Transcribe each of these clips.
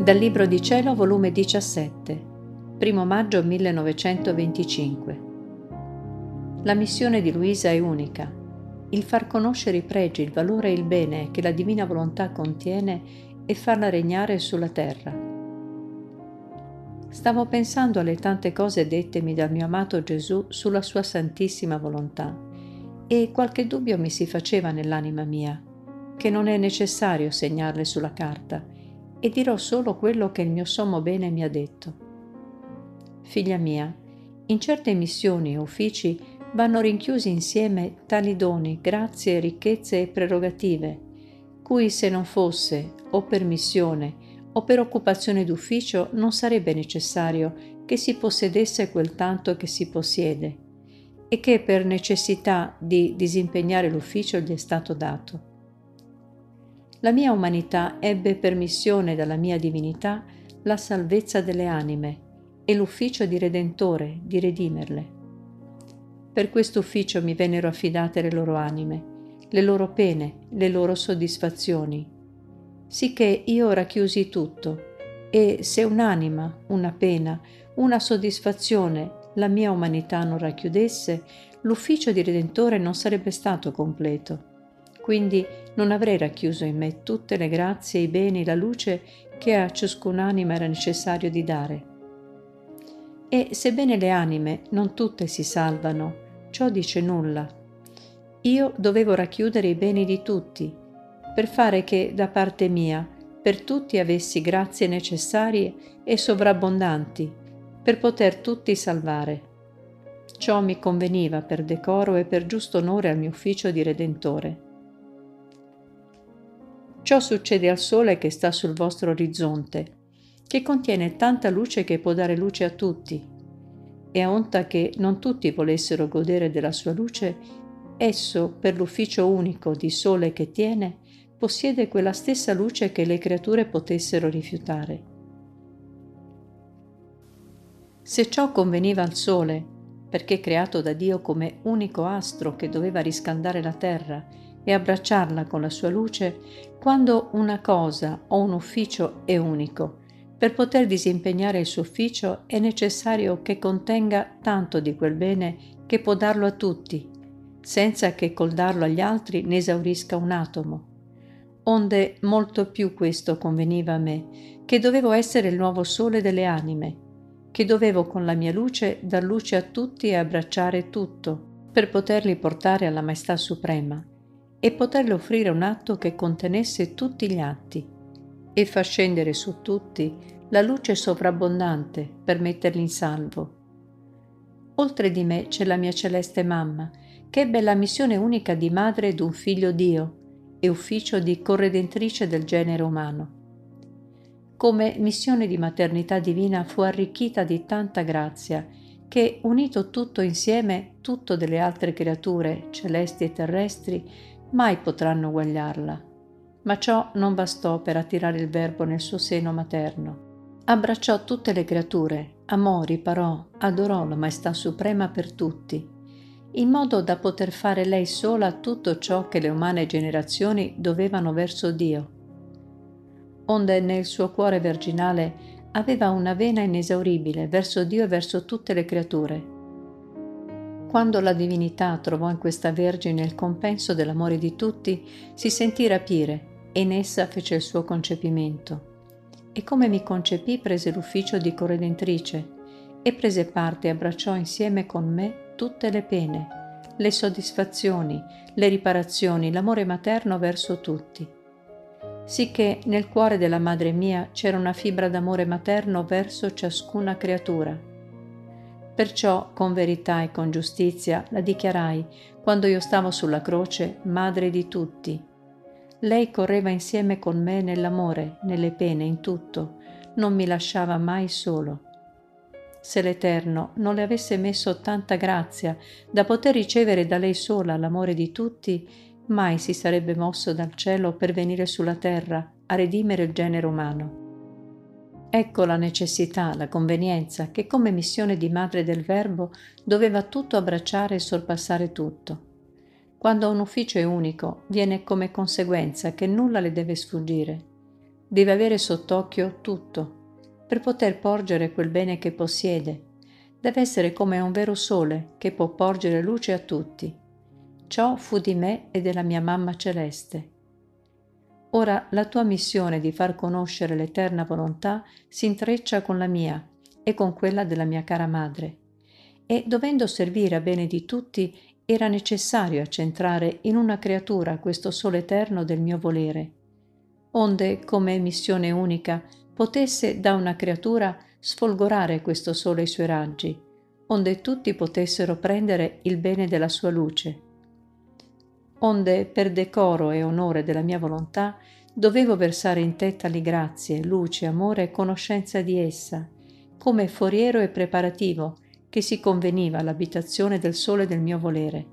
Dal Libro di Cielo, volume 17, 1 maggio 1925. La missione di Luisa è unica. Il far conoscere i pregi, il valore e il bene che la divina volontà contiene e farla regnare sulla terra. Stavo pensando alle tante cose dettemi dal mio amato Gesù sulla sua santissima volontà e qualche dubbio mi si faceva nell'anima mia, che non è necessario segnarle sulla carta e dirò solo quello che il mio sommo bene mi ha detto. Figlia mia, in certe missioni e uffici vanno rinchiusi insieme tali doni, grazie, ricchezze e prerogative, cui se non fosse o per missione o per occupazione d'ufficio non sarebbe necessario che si possedesse quel tanto che si possiede e che per necessità di disimpegnare l'ufficio gli è stato dato. La mia umanità ebbe per missione dalla mia divinità la salvezza delle anime e l'ufficio di Redentore, di redimerle. Per questo ufficio mi vennero affidate le loro anime, le loro pene, le loro soddisfazioni, sicché io racchiusi tutto, e se un'anima, una pena, una soddisfazione la mia umanità non racchiudesse, l'ufficio di Redentore non sarebbe stato completo quindi non avrei racchiuso in me tutte le grazie, i beni, la luce che a ciascun'anima era necessario di dare. E sebbene le anime non tutte si salvano, ciò dice nulla. Io dovevo racchiudere i beni di tutti, per fare che da parte mia per tutti avessi grazie necessarie e sovrabbondanti, per poter tutti salvare. Ciò mi conveniva per decoro e per giusto onore al mio ufficio di Redentore. Ciò succede al Sole che sta sul vostro orizzonte, che contiene tanta luce che può dare luce a tutti, e a onta che non tutti volessero godere della sua luce, esso, per l'ufficio unico di Sole che tiene, possiede quella stessa luce che le creature potessero rifiutare. Se ciò conveniva al Sole, perché creato da Dio come unico astro che doveva riscaldare la terra e abbracciarla con la sua luce quando una cosa o un ufficio è unico. Per poter disimpegnare il suo ufficio è necessario che contenga tanto di quel bene che può darlo a tutti, senza che col darlo agli altri ne esaurisca un atomo. Onde molto più questo conveniva a me, che dovevo essere il nuovo sole delle anime, che dovevo con la mia luce dar luce a tutti e abbracciare tutto, per poterli portare alla Maestà Suprema e poterle offrire un atto che contenesse tutti gli atti e far scendere su tutti la luce sovrabbondante per metterli in salvo. Oltre di me c'è la mia celeste mamma, che ebbe la missione unica di madre d'un figlio Dio e ufficio di corredentrice del genere umano. Come missione di maternità divina fu arricchita di tanta grazia che, unito tutto insieme, tutto delle altre creature, celesti e terrestri, mai potranno uguagliarla. Ma ciò non bastò per attirare il Verbo nel suo seno materno. Abbracciò tutte le creature, amò, riparò, adorò la Maestà Suprema per tutti, in modo da poter fare lei sola tutto ciò che le umane generazioni dovevano verso Dio. Onde nel suo cuore virginale aveva una vena inesauribile verso Dio e verso tutte le creature quando la divinità trovò in questa Vergine il compenso dell'amore di tutti, si sentì rapire e in essa fece il suo concepimento. E come mi concepì prese l'ufficio di corredentrice e prese parte e abbracciò insieme con me tutte le pene, le soddisfazioni, le riparazioni, l'amore materno verso tutti. Sicché nel cuore della madre mia c'era una fibra d'amore materno verso ciascuna creatura Perciò con verità e con giustizia la dichiarai quando io stavo sulla croce, madre di tutti. Lei correva insieme con me nell'amore, nelle pene, in tutto, non mi lasciava mai solo. Se l'Eterno non le avesse messo tanta grazia da poter ricevere da lei sola l'amore di tutti, mai si sarebbe mosso dal cielo per venire sulla terra a redimere il genere umano. Ecco la necessità, la convenienza che come missione di madre del Verbo doveva tutto abbracciare e sorpassare tutto. Quando un ufficio è unico, viene come conseguenza che nulla le deve sfuggire. deve avere sott'occhio tutto, per poter porgere quel bene che possiede. Deve essere come un vero sole che può porgere luce a tutti. Ciò fu di me e della mia mamma celeste. Ora la tua missione di far conoscere l'eterna volontà si intreccia con la mia e con quella della mia cara madre. E dovendo servire a bene di tutti, era necessario accentrare in una creatura questo sole eterno del mio volere, onde, come missione unica, potesse da una creatura sfolgorare questo sole i suoi raggi, onde tutti potessero prendere il bene della sua luce. Onde, per decoro e onore della mia volontà, dovevo versare in te tali grazie, luce, amore e conoscenza di essa, come foriero e preparativo che si conveniva all'abitazione del sole del mio volere.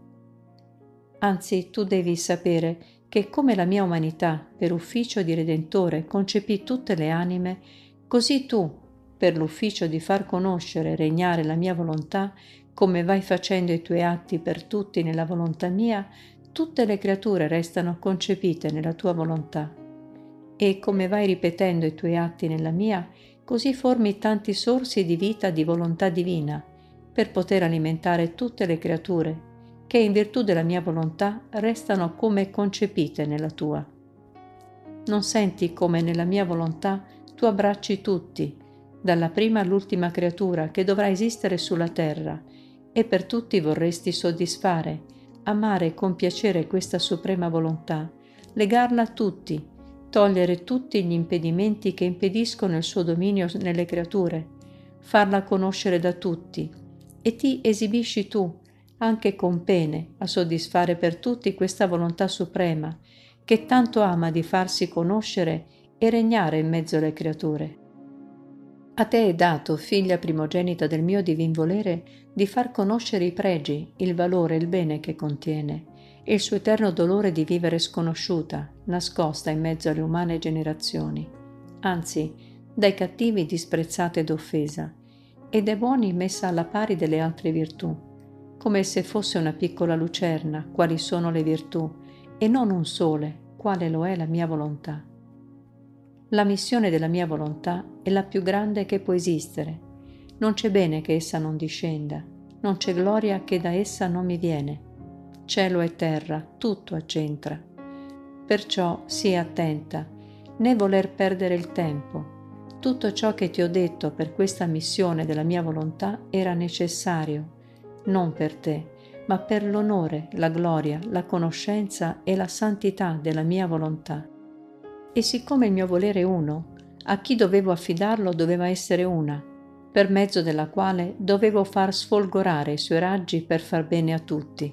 Anzi, tu devi sapere che come la mia umanità per ufficio di Redentore concepì tutte le anime, così tu, per l'ufficio di far conoscere e regnare la mia volontà, come vai facendo i tuoi atti per tutti nella volontà mia, tutte le creature restano concepite nella tua volontà. E come vai ripetendo i tuoi atti nella mia, così formi tanti sorsi di vita di volontà divina, per poter alimentare tutte le creature che in virtù della mia volontà restano come concepite nella tua. Non senti come nella mia volontà tu abbracci tutti, dalla prima all'ultima creatura che dovrà esistere sulla terra, e per tutti vorresti soddisfare, amare e compiacere questa suprema volontà, legarla a tutti, togliere tutti gli impedimenti che impediscono il suo dominio nelle creature, farla conoscere da tutti, e ti esibisci tu, anche con pene, a soddisfare per tutti questa volontà suprema, che tanto ama di farsi conoscere e regnare in mezzo alle creature. A te è dato, figlia primogenita del mio divin volere, di far conoscere i pregi, il valore e il bene che contiene, e il suo eterno dolore di vivere sconosciuta, nascosta in mezzo alle umane generazioni, anzi, dai cattivi disprezzata ed offesa, e dai buoni messa alla pari delle altre virtù, come se fosse una piccola lucerna, quali sono le virtù, e non un sole, quale lo è la mia volontà. La missione della mia volontà è la più grande che può esistere. Non c'è bene che essa non discenda, non c'è gloria che da essa non mi viene. Cielo e terra, tutto accentra. Perciò sii attenta, né voler perdere il tempo, tutto ciò che ti ho detto per questa missione della mia volontà era necessario, non per te, ma per l'onore, la gloria, la conoscenza e la santità della mia volontà. E siccome il mio volere è uno, a chi dovevo affidarlo doveva essere una, per mezzo della quale dovevo far sfolgorare i suoi raggi per far bene a tutti.